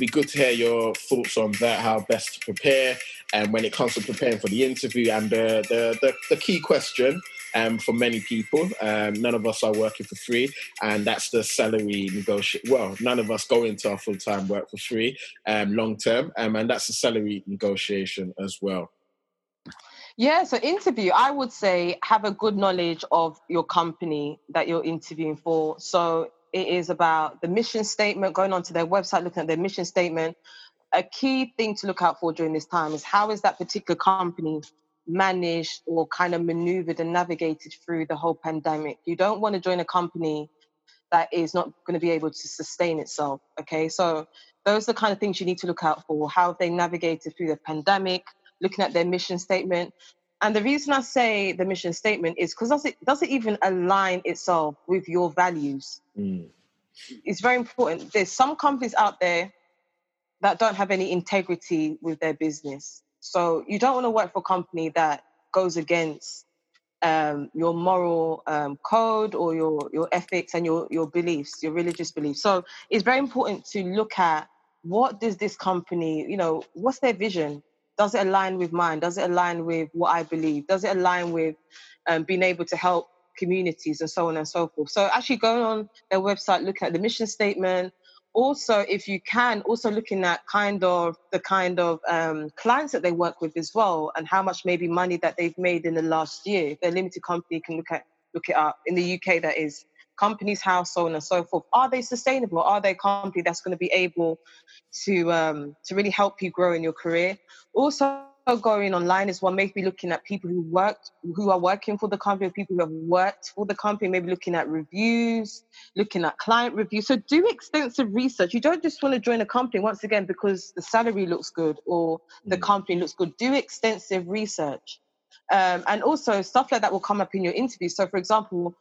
be good to hear your thoughts on that, how best to prepare, and when it comes to preparing for the interview, and the the, the, the key question um, for many people. Um, none of us are working for free, and that's the salary negotiation. Well, none of us go into our full time work for free um, long term, um, and that's the salary negotiation as well. Yeah, so interview, I would say have a good knowledge of your company that you're interviewing for. So it is about the mission statement, going onto their website, looking at their mission statement. A key thing to look out for during this time is how is that particular company managed or kind of maneuvered and navigated through the whole pandemic. You don't want to join a company that is not going to be able to sustain itself. Okay, so those are the kind of things you need to look out for. How have they navigated through the pandemic? Looking at their mission statement. And the reason I say the mission statement is because does it does it even align itself with your values? Mm. It's very important. There's some companies out there that don't have any integrity with their business. So you don't want to work for a company that goes against um, your moral um, code or your your ethics and your your beliefs, your religious beliefs. So it's very important to look at what does this company, you know, what's their vision? Does it align with mine? Does it align with what I believe? Does it align with um, being able to help communities and so on and so forth? So actually going on their website, looking at the mission statement, also if you can also looking at kind of the kind of um, clients that they work with as well and how much maybe money that they've made in the last year if they're limited company can look at look it up in the uk that is companies house so on and so forth are they sustainable are they a company that's going to be able to um, to really help you grow in your career also going online as well, maybe looking at people who worked, who are working for the company, people who have worked for the company, maybe looking at reviews, looking at client reviews. So do extensive research. You don't just want to join a company once again because the salary looks good or the mm. company looks good. Do extensive research. Um, and also stuff like that will come up in your interview. So for example,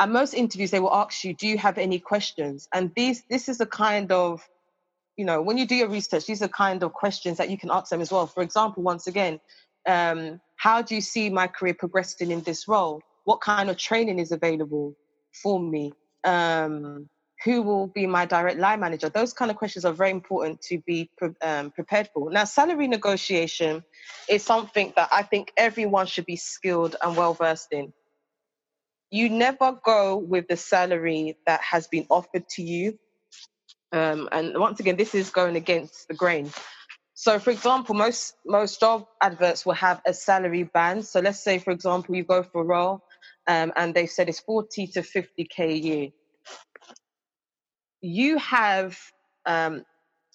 at most interviews, they will ask you, do you have any questions? And these, this is a kind of you know, when you do your research, these are kind of questions that you can ask them as well. For example, once again, um, how do you see my career progressing in this role? What kind of training is available for me? Um, who will be my direct line manager? Those kind of questions are very important to be pre- um, prepared for. Now, salary negotiation is something that I think everyone should be skilled and well versed in. You never go with the salary that has been offered to you um, and once again, this is going against the grain. So, for example, most most job adverts will have a salary band. So, let's say, for example, you go for a role, um, and they said it's forty to fifty k a year. You have um,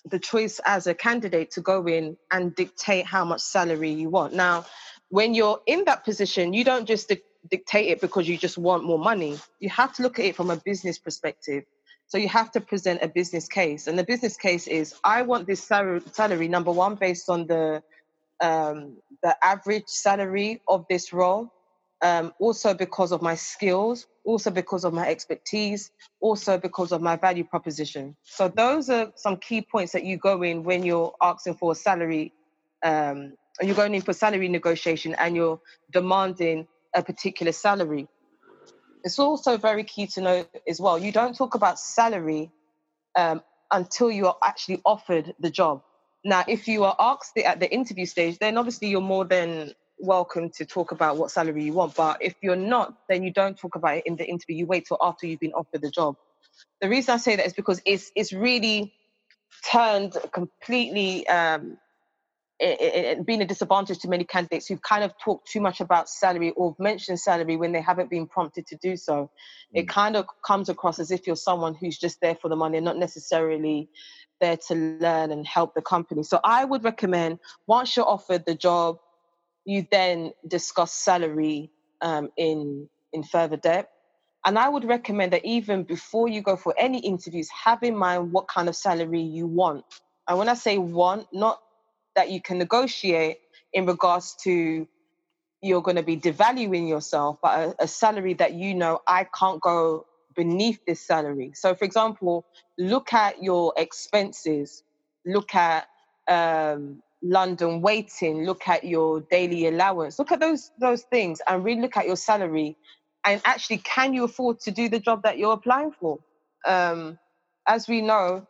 the choice as a candidate to go in and dictate how much salary you want. Now, when you're in that position, you don't just di- dictate it because you just want more money. You have to look at it from a business perspective. So you have to present a business case, and the business case is: I want this salary, number one based on the um, the average salary of this role, um, also because of my skills, also because of my expertise, also because of my value proposition. So those are some key points that you go in when you're asking for a salary, um, and you're going in for salary negotiation, and you're demanding a particular salary. It's also very key to know as well. You don't talk about salary um, until you are actually offered the job. Now, if you are asked at the interview stage, then obviously you're more than welcome to talk about what salary you want. But if you're not, then you don't talk about it in the interview. You wait till after you've been offered the job. The reason I say that is because it's it's really turned completely um, it, it, being a disadvantage to many candidates who've kind of talked too much about salary or mentioned salary when they haven't been prompted to do so. Mm. It kind of comes across as if you're someone who's just there for the money, not necessarily there to learn and help the company. So I would recommend once you're offered the job, you then discuss salary um, in in further depth. And I would recommend that even before you go for any interviews, have in mind what kind of salary you want. And when I say want, not that you can negotiate in regards to you're going to be devaluing yourself, but a, a, salary that you know I can't go beneath this salary. So, for example, look at your expenses, look at um, London weighting, look at your daily allowance, look at those those things, and really look at your salary, and actually, can you afford to do the job that you're applying for? Um, as we know,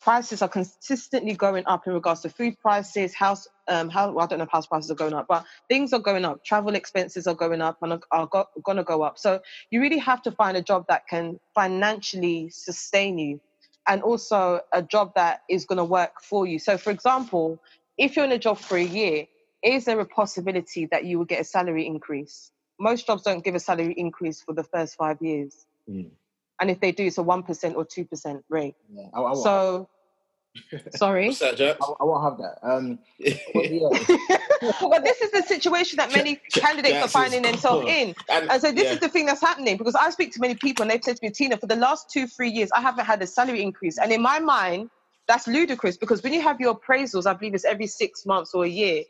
prices are consistently going up in regards to food prices, house, um, how well, I don't know if house prices are going up, but things are going up. Travel expenses are going up and are, are go, going to go up. So you really have to find a job that can financially sustain you, and also a job that is going to work for you. So, for example, if you're in a job for a year, is there a possibility that you will get a salary increase? Most jobs don't give a salary increase for the first five years. Mm and if they do, it's a one percent or two percent rate. Yeah, I, I so. Sorry. What's that, Jack? I, I, won't have that. Um, well, this is the situation that many candidates are finding themselves in. And, and so this yeah. is the thing that's happening because I speak to many people and they've said to me, Tina, for the last two, three years, I haven't had a salary increase. And in my mind, that's ludicrous because when you have your appraisals, I believe it's every six months or a year,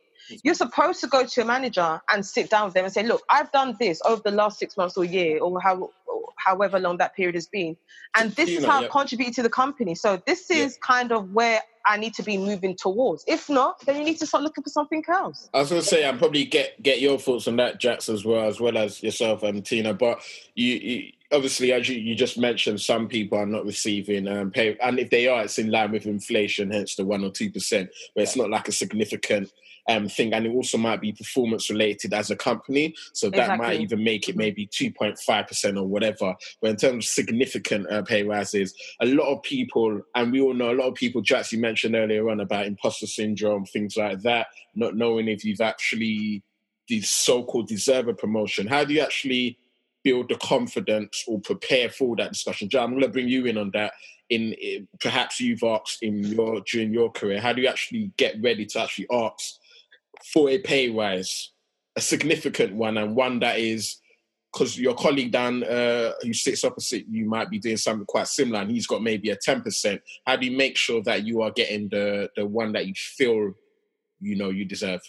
you're supposed to go to a manager and sit down with them and say, look, I've done this over the last six months or year or how, however long that period has been. And this you is know, how yeah. I've contributed to the company. So this is yeah. kind of where I need to be moving towards. If not, then you need to start looking for something else. I was going to say, I'll probably get get your thoughts on that, Jax, as well, as well as yourself, um, Tina. But you, you obviously, as you, you just mentioned, some people are not receiving um, pay, and if they are, it's in line with inflation, hence the one or two percent. But it's not like a significant um, thing, and it also might be performance related as a company. So that exactly. might even make it maybe 2.5% or whatever. But in terms of significant uh, pay rises, a lot of people, and we all know a lot of people, Jax, you mentioned earlier on about imposter syndrome, things like that, not knowing if you've actually the so-called deserve a promotion. How do you actually build the confidence or prepare for that discussion? John, I'm going to bring you in on that. In, in, perhaps you've asked in your during your career, how do you actually get ready to actually ask for a pay rise, a significant one, and one that is because your colleague Dan, uh, who sits opposite you, might be doing something quite similar, and he's got maybe a ten percent. How do you make sure that you are getting the the one that you feel you know you deserve?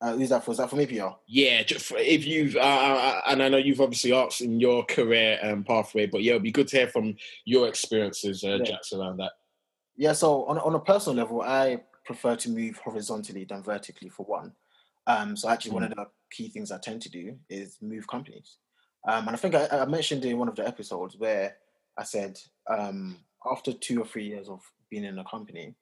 Uh, who's that for? Is that for me, PR? Yeah, if you've, uh, and I know you've obviously asked in your career um, pathway, but yeah, it'd be good to hear from your experiences, uh, yeah. Jax, around that. Yeah, so on on a personal level, I prefer to move horizontally than vertically for one. Um, so actually, mm. one of the key things I tend to do is move companies. Um, and I think I, I, mentioned in one of the episodes where I said um, after two or three years of being in a company,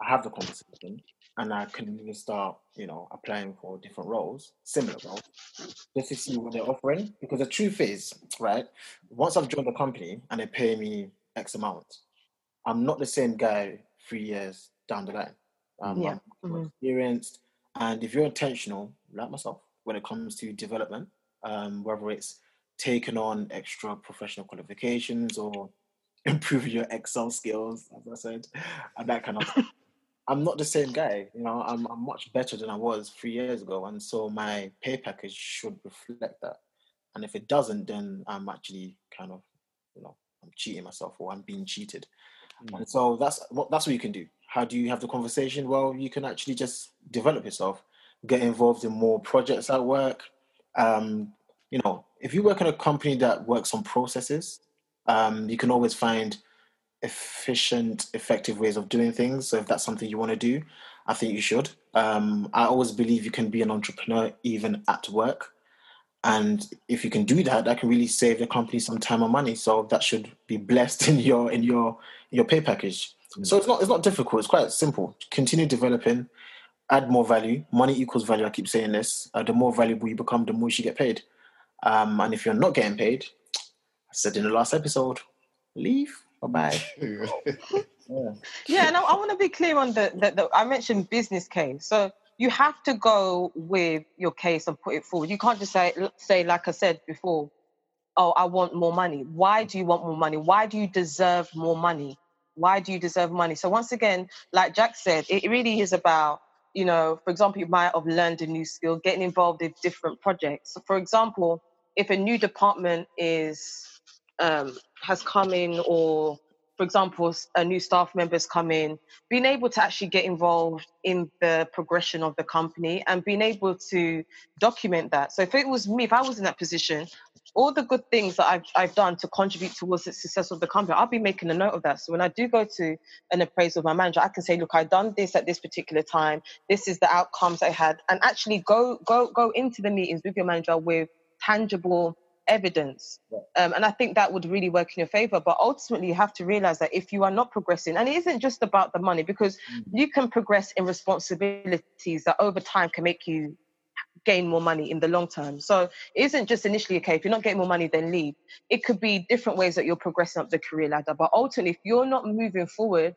I have the conversation and I can even start, you know, applying for different roles, similar roles, just to see what they're offering. Because the truth is, right, once I've joined the company and they pay me X amount, I'm not the same guy three years down the line. Um, yeah. I'm mm-hmm. experienced, and if you're intentional, like myself, when it comes to development, um, whether it's taking on extra professional qualifications or improving your Excel skills, as I said, and that kind of stuff. I'm not the same guy. You know, I'm, I'm much better than I was three years ago, and so my pay package should reflect that. And if it doesn't, then I'm actually kind of, you know, I'm cheating myself or I'm being cheated. Mm. And so that's what that's what you can do. How do you have the conversation? Well, you can actually just develop yourself, get involved in more projects at work. Um, you know, if you work in a company that works on processes, um, you can always find efficient, effective ways of doing things. So if that's something you want to do, I think you should. Um, I always believe you can be an entrepreneur even at work. And if you can do that, that can really save the company some time and money. So that should be blessed in your in your your pay package. So it's not it's not difficult. It's quite simple. Continue developing, add more value. Money equals value. I keep saying this. Uh, the more valuable you become, the more you get paid. Um, and if you're not getting paid, I said in the last episode, leave. Bye bye. yeah. yeah, and I, I want to be clear on the, the, the I mentioned business case. So you have to go with your case and put it forward. You can't just say say like I said before, oh, I want more money. Why do you want more money? Why do you deserve more money? why do you deserve money? So once again, like Jack said, it really is about, you know, for example, you might have learned a new skill, getting involved in different projects. So for example, if a new department is um, has come in or for example, a new staff members come in, being able to actually get involved in the progression of the company and being able to document that. So if it was me, if I was in that position, all the good things that I've, I've done to contribute towards the success of the company, I'll be making a note of that. So when I do go to an appraisal with my manager, I can say, look, I've done this at this particular time. This is the outcomes I had. And actually go go go into the meetings with your manager with tangible evidence. Um, and I think that would really work in your favor. But ultimately, you have to realize that if you are not progressing, and it isn't just about the money, because mm. you can progress in responsibilities that over time can make you gain more money in the long term. So it isn't just initially, okay, if you're not getting more money, then leave. It could be different ways that you're progressing up the career ladder. But ultimately, if you're not moving forward,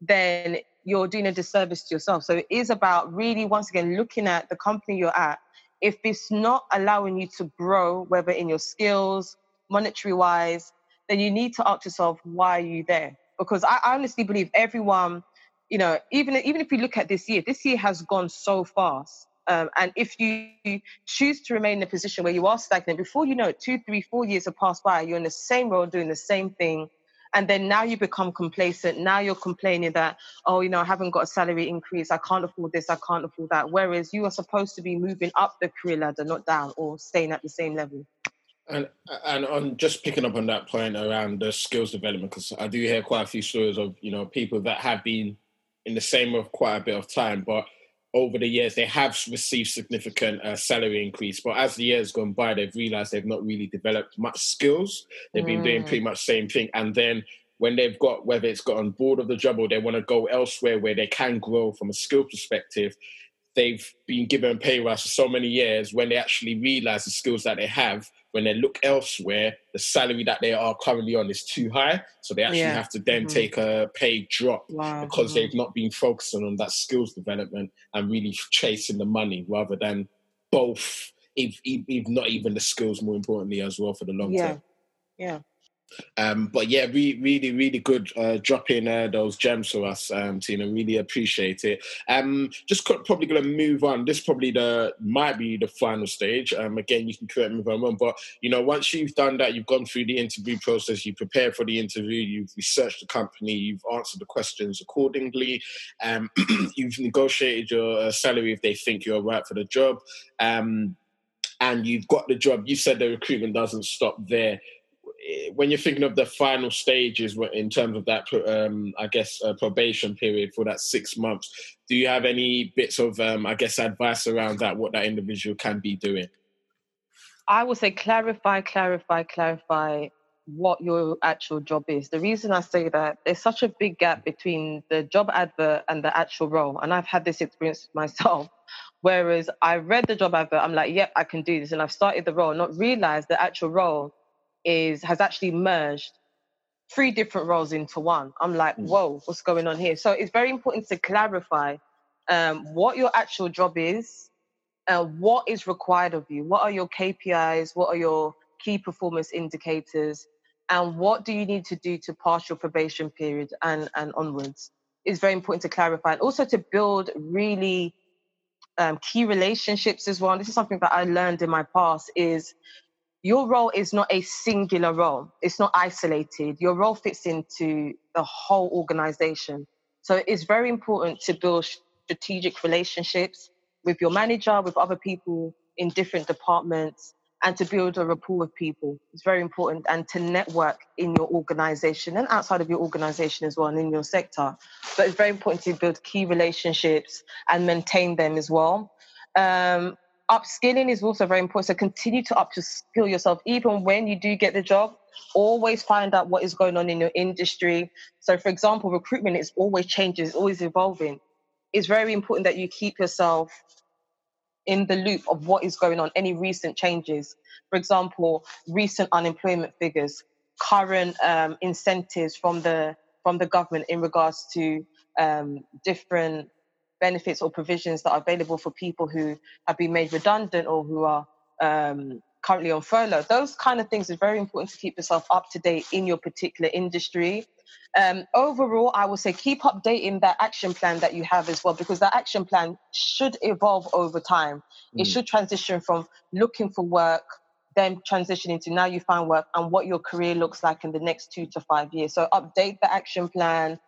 then you're doing a disservice to yourself. So it is about really, once again, looking at the company you're at. If it's not allowing you to grow, whether in your skills, monetary wise, then you need to ask yourself, why are you there? Because I honestly believe everyone, you know, even, even if you look at this year, this year has gone so fast. Um, and if you choose to remain in a position where you are stagnant, before you know it, two, three, four years have passed by, you're in the same role doing the same thing. And then now you become complacent. Now you're complaining that, oh, you know, I haven't got a salary increase. I can't afford this. I can't afford that. Whereas you are supposed to be moving up the career ladder, not down or staying at the same level. And and on just picking up on that point around the skills development, because I do hear quite a few stories of you know people that have been in the same of quite a bit of time, but over the years they have received significant uh, salary increase but as the years gone by they've realized they've not really developed much skills they've mm. been doing pretty mm. much same thing and then when they've got whether it's got on board of the job or they want to go elsewhere where they can grow from a skill perspective they've been given pay rise for so many years when they actually realize the skills that they have when they look elsewhere the salary that they are currently on is too high so they actually yeah. have to then mm-hmm. take a pay drop wow. because mm-hmm. they've not been focusing on that skills development and really chasing the money rather than both if, if not even the skills more importantly as well for the long yeah. term yeah um, but yeah, re- really, really good uh, dropping uh, those gems for us, um, Tina. Really appreciate it. Um, just probably going to move on. This probably the might be the final stage. Um, again, you can correct me if I'm wrong, but you know, once you've done that, you've gone through the interview process, you prepared for the interview, you've researched the company, you've answered the questions accordingly, um, you've negotiated your uh, salary if they think you're right for the job. Um, and you've got the job. You said the recruitment doesn't stop there when you're thinking of the final stages in terms of that, um, I guess, uh, probation period for that six months, do you have any bits of, um, I guess, advice around that, what that individual can be doing? I would say clarify, clarify, clarify what your actual job is. The reason I say that there's such a big gap between the job advert and the actual role. And I've had this experience myself. Whereas I read the job advert, I'm like, yep, I can do this. And I've started the role, not realized the actual role is has actually merged three different roles into one. I'm like, mm. whoa, what's going on here? So it's very important to clarify um, what your actual job is, uh, what is required of you, what are your KPIs, what are your key performance indicators, and what do you need to do to pass your probation period and, and onwards. It's very important to clarify and also to build really um, key relationships as well. This is something that I learned in my past is your role is not a singular role. It's not isolated. Your role fits into the whole organization. So it's very important to build strategic relationships with your manager, with other people in different departments, and to build a rapport with people. It's very important and to network in your organization and outside of your organization as well and in your sector. But it's very important to build key relationships and maintain them as well. Um, upskilling is also very important. So continue to upskill yourself, even when you do get the job. Always find out what is going on in your industry. So, for example, recruitment is always changing, it's always evolving. It's very important that you keep yourself in the loop of what is going on, any recent changes. For example, recent unemployment figures, current um, incentives from the from the government in regards to um, different benefits or provisions that are available for people who have been made redundant or who are um, currently on furlough. Those kind of things is very important to keep yourself up to date in your particular industry. Um, overall, I would say keep updating that action plan that you have as well, because that action plan should evolve over time. Mm. It should transition from looking for work, then transitioning to now you find work and what your career looks like in the next two to five years. So update the action plan,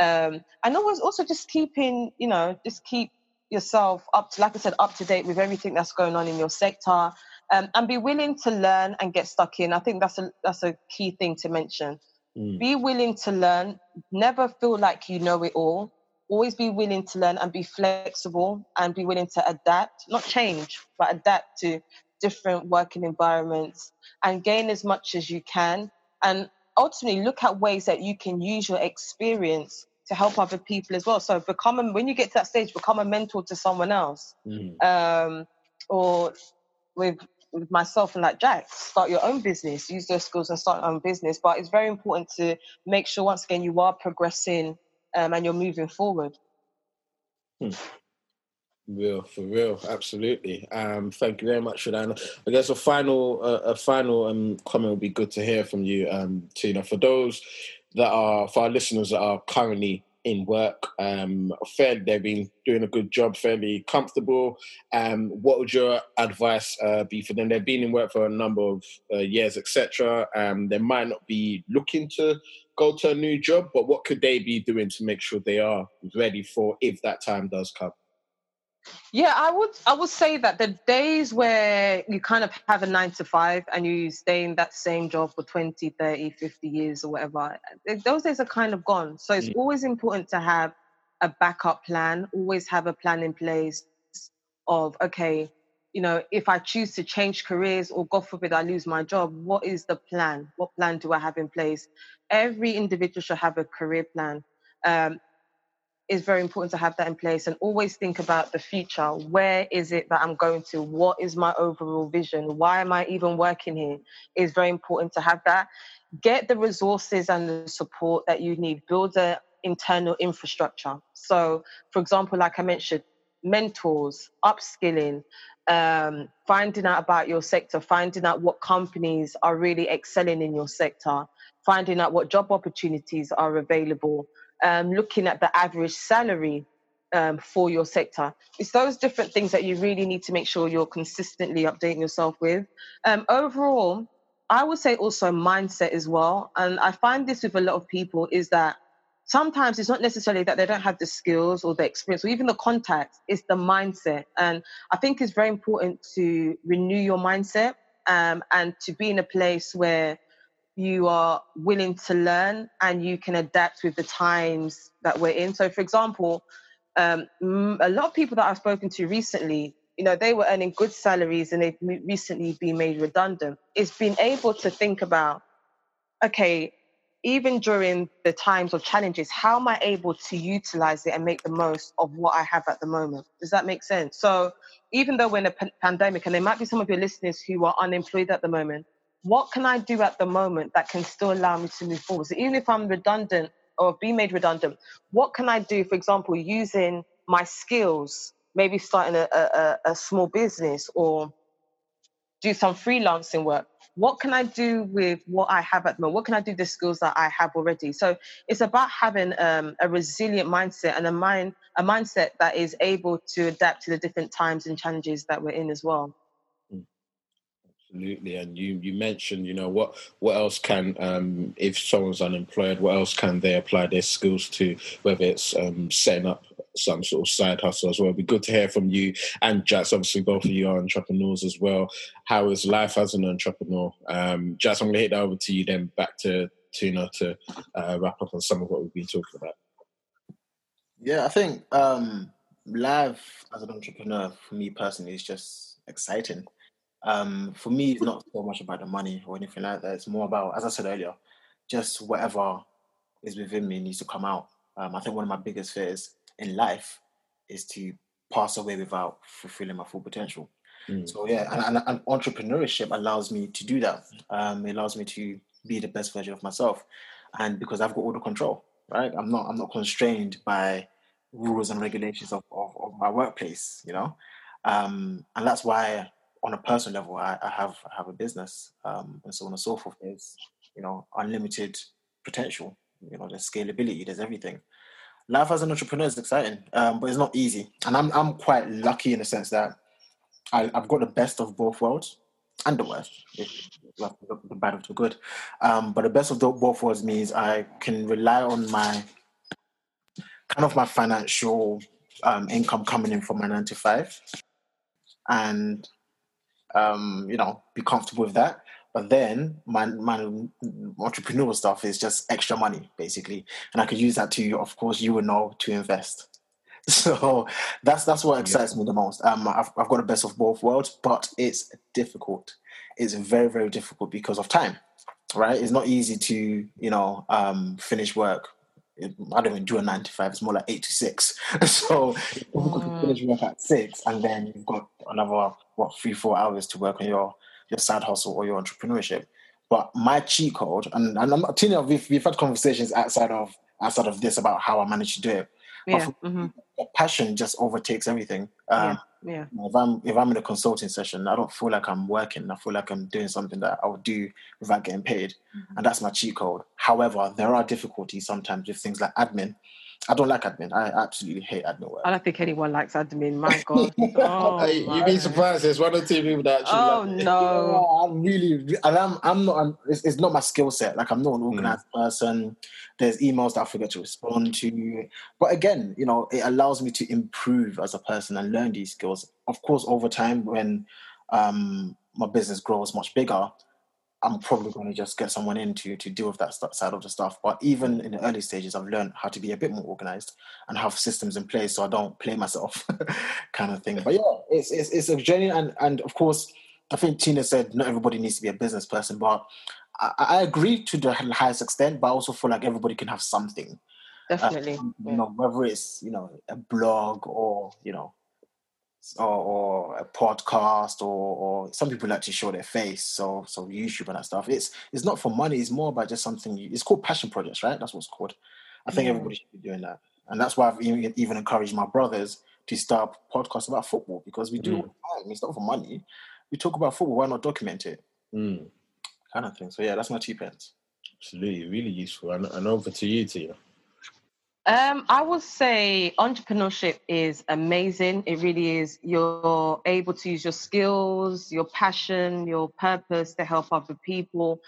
um, and always also just keeping, you know, just keep yourself up to, like I said, up to date with everything that's going on in your sector, um, and be willing to learn and get stuck in. I think that's a that's a key thing to mention. Mm. Be willing to learn. Never feel like you know it all. Always be willing to learn and be flexible and be willing to adapt, not change, but adapt to different working environments and gain as much as you can. And ultimately look at ways that you can use your experience to help other people as well. So become a, when you get to that stage, become a mentor to someone else. Mm. Um, or with with myself and like Jack, start your own business, use those skills and start your own business. But it's very important to make sure once again you are progressing um, and you're moving forward. Hmm. Real for real, absolutely. Um, thank you very much for that. I guess a final, uh, a final um, comment would be good to hear from you, um, Tina. For those that are, for our listeners that are currently in work, um, fair, they've been doing a good job, fairly comfortable. Um, what would your advice uh, be for them? They've been in work for a number of uh, years, etc. Um, they might not be looking to go to a new job, but what could they be doing to make sure they are ready for if that time does come? Yeah, I would I would say that the days where you kind of have a 9 to 5 and you stay in that same job for 20, 30, 50 years or whatever, eh, those days are kind of gone. So it's mm. always important to have a backup plan, always have a plan in place of okay, you know, if I choose to change careers or God forbid I lose my job, what is the plan? What plan do I have in place? Every individual should have a career plan. Um, it's very important to have that in place and always think about the future. Where is it that I'm going to? What is my overall vision? Why am I even working here? It's very important to have that. Get the resources and the support that you need. Build an internal infrastructure. So, for example, like I mentioned, mentors, upskilling, um, finding out about your sector, finding out what companies are really excelling in your sector, finding out what job opportunities are available um, looking at the average salary um, for your sector. It's those different things that you really need to make sure you're consistently updating yourself with. Um, overall, I would say also mindset as well. And I find this with a lot of people is that sometimes it's not necessarily that they don't have the skills or the experience or even the contacts, it's the mindset. And I think it's very important to renew your mindset um, and to be in a place where you are willing to learn and you can adapt with the times that we're in. So, for example, um, a lot of people that I've spoken to recently, you know, they were earning good salaries and they've recently been made redundant. It's been able to think about, okay, even during the times of challenges, how am I able to utilize it and make the most of what I have at the moment? Does that make sense? So, even though we're in a pandemic, and there might be some of your listeners who are unemployed at the moment, what can I do at the moment that can still allow me to move forward? So even if I'm redundant or be made redundant, what can I do, for example, using my skills, maybe starting a, a, a small business or do some freelancing work? What can I do with what I have at the moment? What can I do with the skills that I have already? So it's about having um, a resilient mindset and a mind a mindset that is able to adapt to the different times and challenges that we're in as well. Absolutely, and you you mentioned you know what what else can um, if someone's unemployed, what else can they apply their skills to? Whether it's um, setting up some sort of side hustle as well. It'd be good to hear from you and Jax. Obviously, both of you are entrepreneurs as well. How is life as an entrepreneur? Um, I'm going to hit that over to you, then back to Tina to uh, wrap up on some of what we've been talking about. Yeah, I think um, life as an entrepreneur for me personally is just exciting. Um, for me, it's not so much about the money or anything like that. It's more about, as I said earlier, just whatever is within me needs to come out. Um, I think one of my biggest fears in life is to pass away without fulfilling my full potential. Mm. So yeah, and, and, and, entrepreneurship allows me to do that. Um, it allows me to be the best version of myself, and because I've got all the control, right? I'm not I'm not constrained by rules and regulations of, of, of my workplace, you know, um, and that's why on a personal level, I, I have I have a business, um, and so on and so forth. There's you know unlimited potential. You know, there's scalability. There's everything. Life as an entrepreneur is exciting, um, but it's not easy. And I'm I'm quite lucky in the sense that I, have got the best of both worlds and the worst, if, the bad of the good. Um, but the best of the, both worlds means I can rely on my kind of my financial um, income coming in from my nine to five, and um, you know, be comfortable with that. But then my my entrepreneurial stuff is just extra money, basically, and I could use that to, of course, you would know, to invest. So that's that's what excites yeah. me the most. Um, I've, I've got the best of both worlds, but it's difficult. It's very very difficult because of time. Right? It's not easy to you know um, finish work. I don't even do a nine to five. It's more like eight to six. so you can finish work at six, and then you've got another what three four hours to work on your your side hustle or your entrepreneurship. But my cheat code, and, and I'm Tina, we've, we've had conversations outside of outside of this about how I managed to do it. Yeah. Mm-hmm. Passion just overtakes everything. Um, yeah. yeah. If I'm if I'm in a consulting session, I don't feel like I'm working. I feel like I'm doing something that I would do without getting paid, mm-hmm. and that's my cheat code. However, there are difficulties sometimes with things like admin I don't like admin. I absolutely hate admin work. I don't think anyone likes admin. My God. Oh, hey, you'd be surprised. There's one or two people that actually. Oh like no! I'm really, and I'm, I'm not. I'm, it's, it's, not my skill set. Like I'm not an hmm. organized mm. person. There's emails that I forget to respond to. But again, you know, it allows me to improve as a person and learn these skills. Of course, over time, when um, my business grows much bigger, I'm probably going to just get someone in to, to deal with that side of the stuff. But even in the early stages, I've learned how to be a bit more organized and have systems in place so I don't play myself, kind of thing. But yeah, it's, it's, it's a journey. And, and of course, I think Tina said not everybody needs to be a business person, but I, I agree to the highest extent, but I also feel like everybody can have something. Definitely. Uh, you know, whether it's, you know, a blog or, you know, or, or a podcast or, or some people like to show their face so so youtube and that stuff. It's it's not for money it's more about just something you, it's called passion projects right? That's what's called. I think yeah. everybody should be doing that. And that's why i've even, even encouraged my brothers to start podcasts about football because we do mm. it's not for money. We talk about football why not document it? Mm. kind of thing. So yeah that's my two pence. Absolutely really useful. And, and over to you tina um, I would say entrepreneurship is amazing. It really is. You're able to use your skills, your passion, your purpose to help other people.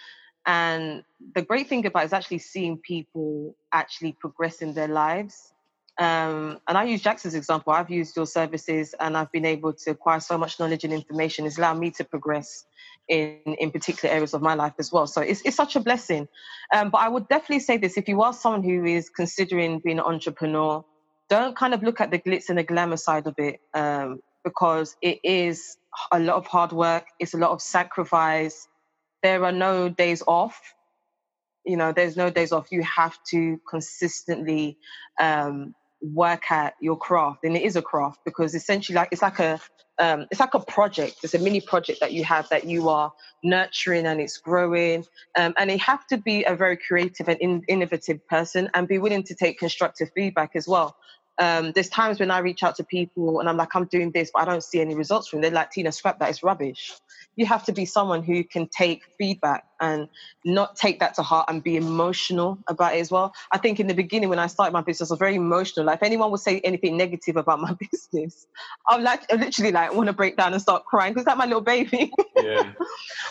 And the great thing about it is actually seeing people actually progress in their lives. Um, and I use Jackson's example. I've used your services and I've been able to acquire so much knowledge and information. It's allowed me to progress in in particular areas of my life as well. So it's it's such a blessing. Um, but I would definitely say this: if you are someone who is considering being an entrepreneur, don't kind of look at the glitz and the glamour side of it um, because it is a lot of hard work. It's a lot of sacrifice. There are no days off. You know, there's no days off. You have to consistently um, work at your craft, and it is a craft because essentially, like it's like a um, it's like a project. It's a mini project that you have that you are nurturing and it's growing. Um, and you have to be a very creative and in- innovative person and be willing to take constructive feedback as well. Um, there's times when I reach out to people and I'm like, I'm doing this, but I don't see any results from it. They're like, Tina, scrap that, it's rubbish. You have to be someone who can take feedback and not take that to heart and be emotional about it as well. I think in the beginning when I started my business, I was very emotional. Like if anyone would say anything negative about my business, I'm like I literally like want to break down and start crying because that's my little baby. Yeah.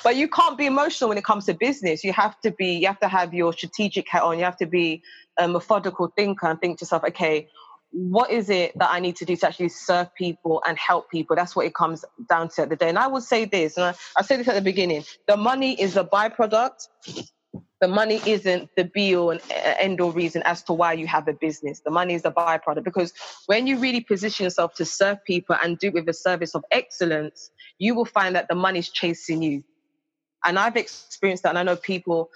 but you can't be emotional when it comes to business. You have to be, you have to have your strategic hat on. You have to be a methodical thinker and think to yourself, okay, what is it that I need to do to actually serve people and help people? That's what it comes down to at the day. And I would say this, and I, I said this at the beginning the money is a byproduct. The money isn't the be all and uh, end all reason as to why you have a business. The money is the byproduct because when you really position yourself to serve people and do it with a service of excellence, you will find that the money's chasing you. And I've experienced that, and I know people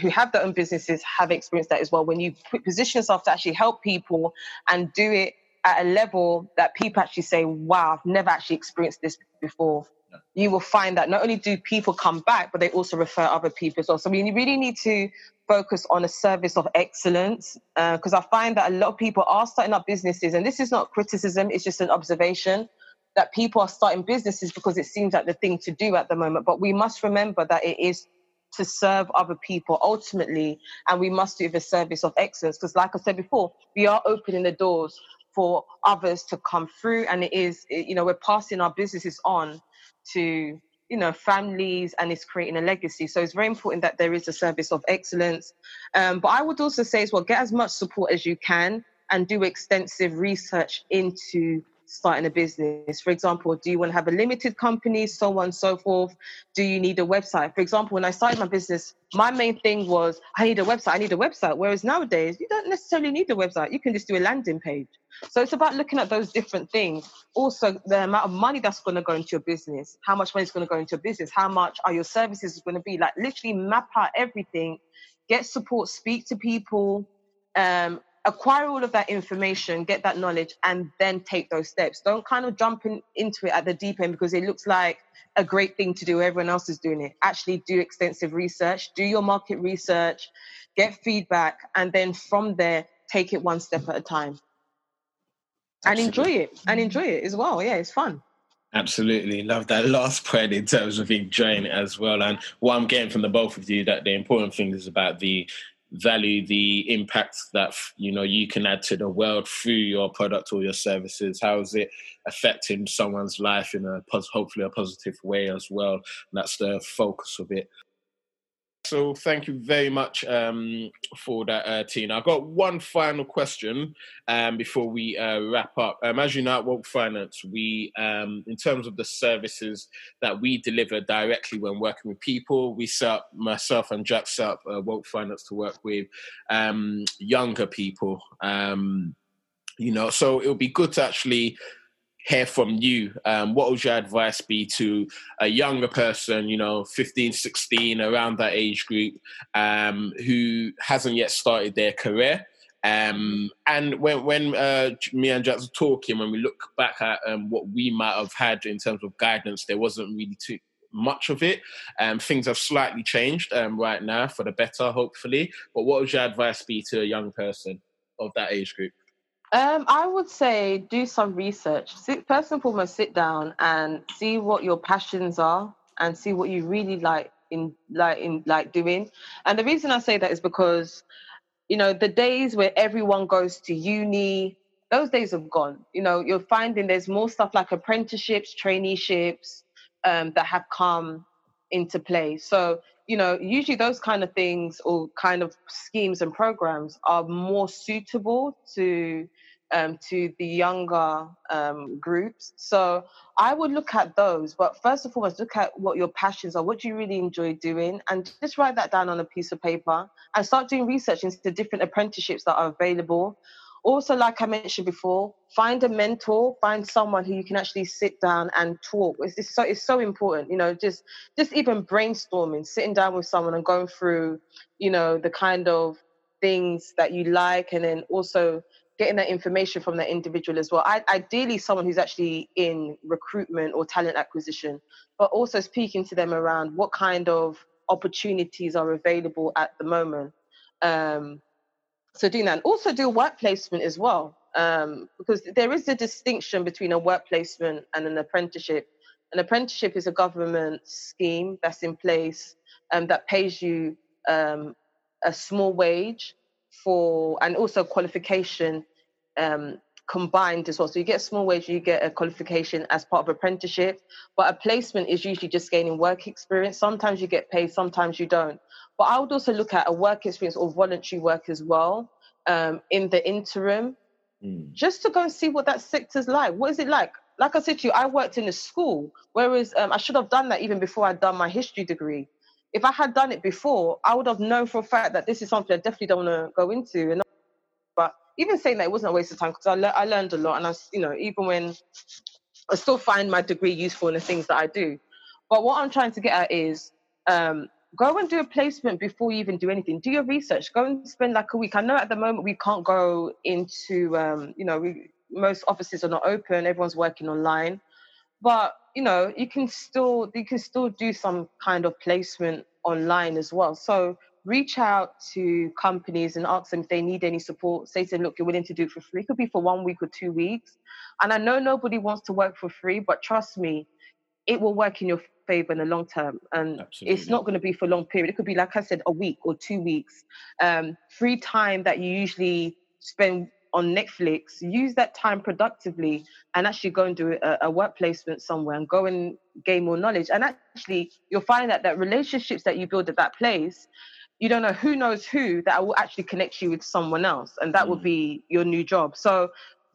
who have their own businesses have experienced that as well. When you position yourself to actually help people and do it at a level that people actually say, wow, I've never actually experienced this before. You will find that not only do people come back, but they also refer other people as well. So we really need to focus on a service of excellence because uh, I find that a lot of people are starting up businesses, and this is not criticism, it's just an observation that people are starting businesses because it seems like the thing to do at the moment. But we must remember that it is to serve other people ultimately, and we must do the service of excellence. Because, like I said before, we are opening the doors for others to come through, and it is, you know, we're passing our businesses on to you know families and it's creating a legacy so it's very important that there is a service of excellence um, but i would also say as well get as much support as you can and do extensive research into starting a business. For example, do you want to have a limited company, so on and so forth? Do you need a website? For example, when I started my business, my main thing was I need a website, I need a website. Whereas nowadays, you don't necessarily need a website. You can just do a landing page. So it's about looking at those different things. Also, the amount of money that's going to go into your business, how much money is going to go into your business, how much are your services going to be. Like literally map out everything, get support, speak to people, um, acquire all of that information, get that knowledge, and then take those steps. Don't kind of jump in, into it at the deep end because it looks like a great thing to do. Everyone else is doing it. Actually, do extensive research, do your market research, get feedback, and then from there, take it one step at a time. And enjoy it. And enjoy it as well. Yeah, it's fun. Absolutely. Love that last point in terms of enjoying it as well. And what I'm getting from the both of you that the important thing is about the value the impact that you know you can add to the world through your product or your services? How is it affecting someone's life in a hopefully a positive way as well? And that's the focus of it so thank you very much um, for that, uh, Tina. I've got one final question um, before we uh, wrap up. Um, as you know, at Woke Finance, we, um, in terms of the services that we deliver directly when working with people, we set up, myself and Jack set up uh, Woke Finance to work with um, younger people. Um, you know, so it would be good to actually hear from you. Um, what would your advice be to a younger person, you know, 15, 16, around that age group, um, who hasn't yet started their career? Um, and when when uh, me and Jack were talking, when we look back at um, what we might have had in terms of guidance, there wasn't really too much of it. Um, things have slightly changed um, right now for the better, hopefully. But what would your advice be to a young person of that age group? Um, I would say do some research. First and foremost, sit down and see what your passions are and see what you really like in like in like doing. And the reason I say that is because, you know, the days where everyone goes to uni, those days have gone. You know, you're finding there's more stuff like apprenticeships, traineeships um, that have come into play. So you know, usually those kind of things or kind of schemes and programs are more suitable to um, to the younger um, groups. So I would look at those, but first of and foremost, look at what your passions are. What do you really enjoy doing? And just write that down on a piece of paper and start doing research into different apprenticeships that are available. Also, like I mentioned before, find a mentor, find someone who you can actually sit down and talk. It's, it's so it's so important, you know. Just just even brainstorming, sitting down with someone and going through, you know, the kind of things that you like, and then also getting that information from that individual as well. I, ideally, someone who's actually in recruitment or talent acquisition, but also speaking to them around what kind of opportunities are available at the moment. Um, so doing that, and also do work placement as well, um, because there is a distinction between a work placement and an apprenticeship. An apprenticeship is a government scheme that's in place um, that pays you um, a small wage for and also qualification um, combined as well. So you get a small wage, you get a qualification as part of apprenticeship, but a placement is usually just gaining work experience. Sometimes you get paid, sometimes you don't. But I would also look at a work experience or voluntary work as well um, in the interim, mm. just to go and see what that sector's like. What is it like? Like I said to you, I worked in a school, whereas um, I should have done that even before I'd done my history degree if I had done it before, I would have known for a fact that this is something I definitely don't want to go into. And but even saying that it wasn't a waste of time because I, le- I learned a lot, and I, you know, even when I still find my degree useful in the things that I do. But what I'm trying to get at is um, go and do a placement before you even do anything. Do your research. Go and spend like a week. I know at the moment we can't go into, um, you know, we, most offices are not open. Everyone's working online but you know you can still you can still do some kind of placement online as well. So reach out to companies and ask them if they need any support. Say to them look you're willing to do it for free. It could be for one week or two weeks. And i know nobody wants to work for free but trust me it will work in your favor in the long term. And Absolutely. it's not going to be for a long period. It could be like i said a week or two weeks. Um, free time that you usually spend on Netflix, use that time productively and actually go and do a, a, work placement somewhere and go and gain more knowledge. And actually, you'll find that that relationships that you build at that place, you don't know who knows who that will actually connect you with someone else, and that mm. will be your new job. So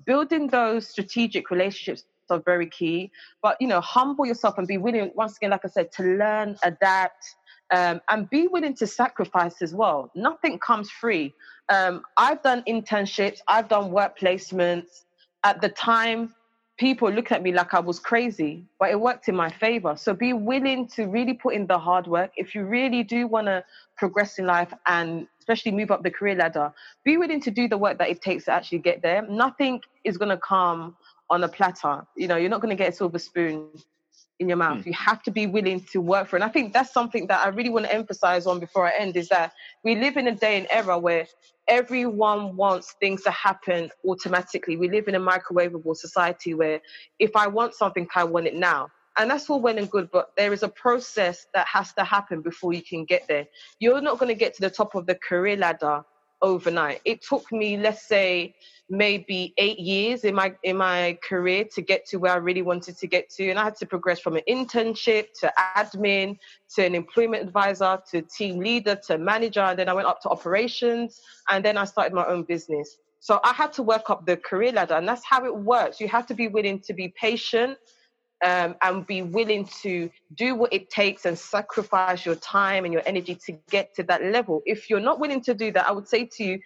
building those strategic relationships are very key. But you know, humble yourself and be willing, once again, like I said, to learn, adapt, um, and be willing to sacrifice as well. Nothing comes free. Um, I've done internships, I've done work placements. At the time, people looked at me like I was crazy, but it worked in my favor. So be willing to really put in the hard work. If you really do want to progress in life and especially move up the career ladder, be willing to do the work that it takes to actually get there. Nothing is going to come on a platter. You know, you're not going to get a silver spoon in your mouth. Mm. You have to be willing to work for it. And I think that's something that I really want to emphasize on before I end is that we live in a day and era where everyone wants things to happen automatically. We live in a microwavable society where if I want something, I want it now. And that's all well and good, but there is a process that has to happen before you can get there. You're not going to get to the top of the career ladder overnight. It took me, let's say, maybe eight years in my in my career to get to where I really wanted to get to, and I had to progress from an internship to admin to an employment advisor to team leader to manager, and then I went up to operations, and then I started my own business. So I had to work up the career ladder, and that's how it works. You have to be willing to be patient um, and be willing to do what it takes and sacrifice your time and your energy to get to that level. If you're not willing to do that, I would say to you,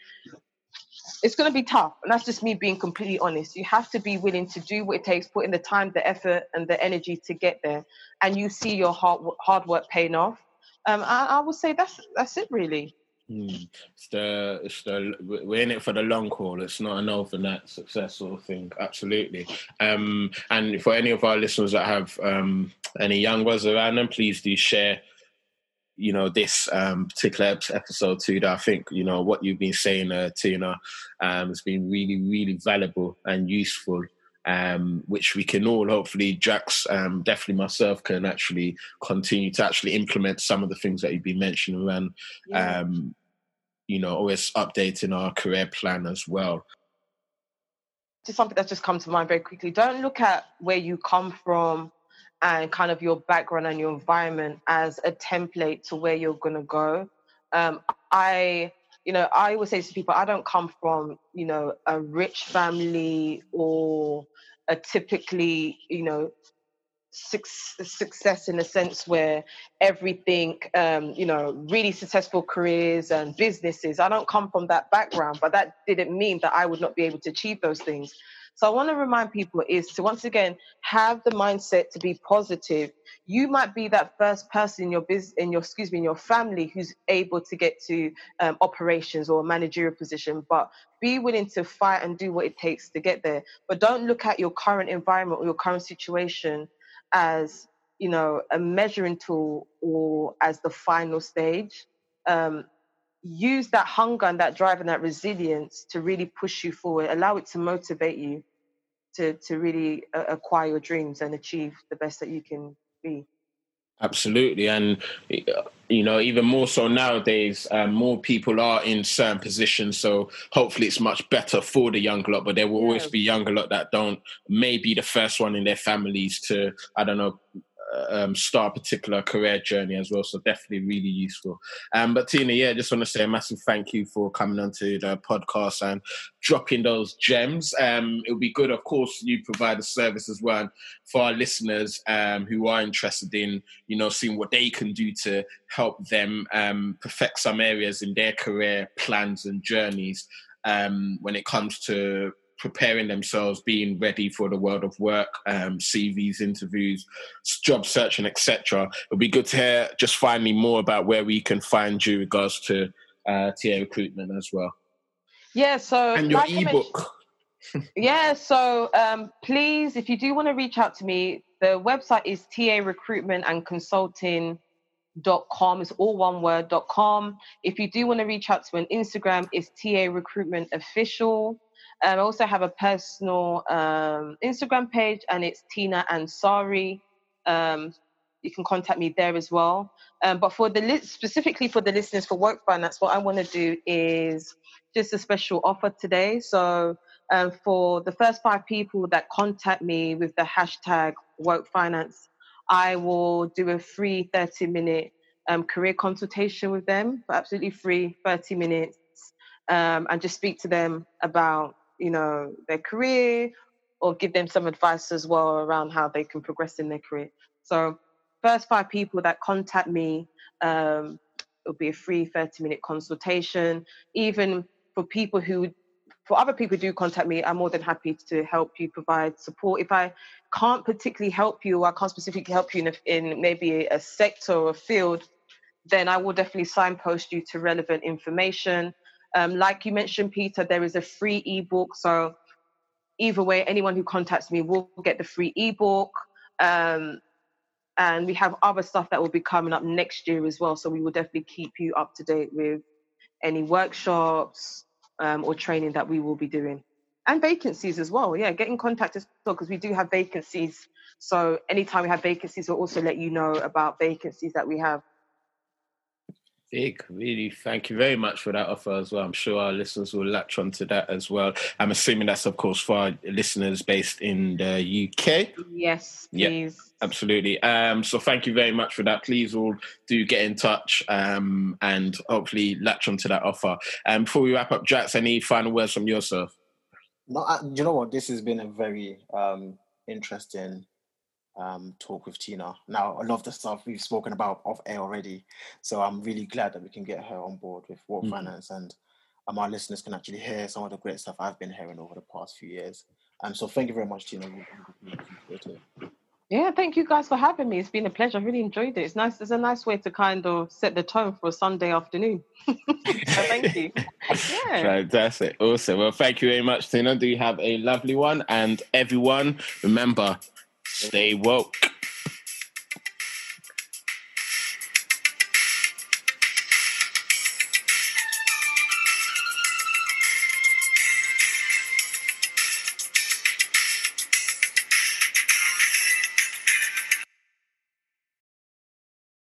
it's going to be tough. And that's just me being completely honest. You have to be willing to do what it takes, put in the time, the effort, and the energy to get there. And you see your hard, hard work paying off. Um, I, I would say that's that's it, really. Mm. It's the it's the we're in it for the long haul. It's not an overnight success sort of thing. Absolutely. Um, and for any of our listeners that have um, any young ones around them, please do share. You know this um, particular episode too. That I think you know what you've been saying, uh, Tina, um, has been really, really valuable and useful. Um, which we can all hopefully Jax, um, definitely myself can actually continue to actually implement some of the things that you've been mentioning around yeah. um, you know, always updating our career plan as well. Just something that's just come to mind very quickly. Don't look at where you come from and kind of your background and your environment as a template to where you're going to go. Um, I, you know, I always say to people, I don't come from, you know, a rich family or a typically, you know, success in a sense where everything, um, you know, really successful careers and businesses. I don't come from that background, but that didn't mean that I would not be able to achieve those things. So I want to remind people is to once again have the mindset to be positive. You might be that first person in your business, in your excuse me, in your family who's able to get to um, operations or managerial position, but be willing to fight and do what it takes to get there. But don't look at your current environment or your current situation as you know a measuring tool or as the final stage um, use that hunger and that drive and that resilience to really push you forward allow it to motivate you to to really uh, acquire your dreams and achieve the best that you can be Absolutely, and you know, even more so nowadays, um, more people are in certain positions. So hopefully, it's much better for the younger lot. But there will yeah. always be younger lot that don't maybe the first one in their families to I don't know um, start a particular career journey as well. So definitely really useful. Um, but Tina, yeah, just want to say a massive thank you for coming onto the podcast and dropping those gems. Um, it would be good, of course, you provide a service as well for our listeners um, who are interested in, you know, seeing what they can do to help them um, perfect some areas in their career plans and journeys. Um, when it comes to preparing themselves, being ready for the world of work, um, CVs, interviews, job searching, etc. It'll be good to hear just finally more about where we can find you regards to uh, TA recruitment as well. Yeah, so and your like ebook. yeah, so um, please, if you do want to reach out to me, the website is TA recruitment and consulting dot com it's all one word dot com if you do want to reach out to me on instagram it's ta recruitment official I also have a personal um, Instagram page, and it's Tina Ansari. Um, you can contact me there as well. Um, but for the list, specifically for the listeners for work finance, what I want to do is just a special offer today. So um, for the first five people that contact me with the hashtag work finance, I will do a free 30 minute um, career consultation with them, absolutely free, 30 minutes, um, and just speak to them about you know, their career or give them some advice as well around how they can progress in their career. So, first five people that contact me, um, it'll be a free 30 minute consultation. Even for people who, for other people who do contact me, I'm more than happy to help you provide support. If I can't particularly help you, or I can't specifically help you in, in maybe a sector or a field, then I will definitely signpost you to relevant information. Um, like you mentioned, Peter, there is a free ebook. So either way, anyone who contacts me will get the free ebook. Um, and we have other stuff that will be coming up next year as well. So we will definitely keep you up to date with any workshops um, or training that we will be doing. And vacancies as well. Yeah, get in contact as well because we do have vacancies. So anytime we have vacancies, we'll also let you know about vacancies that we have. Big, really, thank you very much for that offer as well. I'm sure our listeners will latch on to that as well. I'm assuming that's, of course, for our listeners based in the UK. Yes, please. Yeah, absolutely. Um, so thank you very much for that. Please all do get in touch um, and hopefully latch onto that offer. Um, before we wrap up, Jax, any final words from yourself? No, I, you know what? This has been a very um, interesting um, talk with Tina. Now, a lot of the stuff we've spoken about off air already, so I'm really glad that we can get her on board with Warp mm-hmm. Finance and um, our listeners can actually hear some of the great stuff I've been hearing over the past few years. Um, so thank you very much, Tina. Yeah, thank you guys for having me. It's been a pleasure. I really enjoyed it. It's nice. It's a nice way to kind of set the tone for a Sunday afternoon. so thank you. Yeah. Fantastic. Awesome. Well, thank you very much, Tina. Do you have a lovely one? And everyone, remember, Stay woke.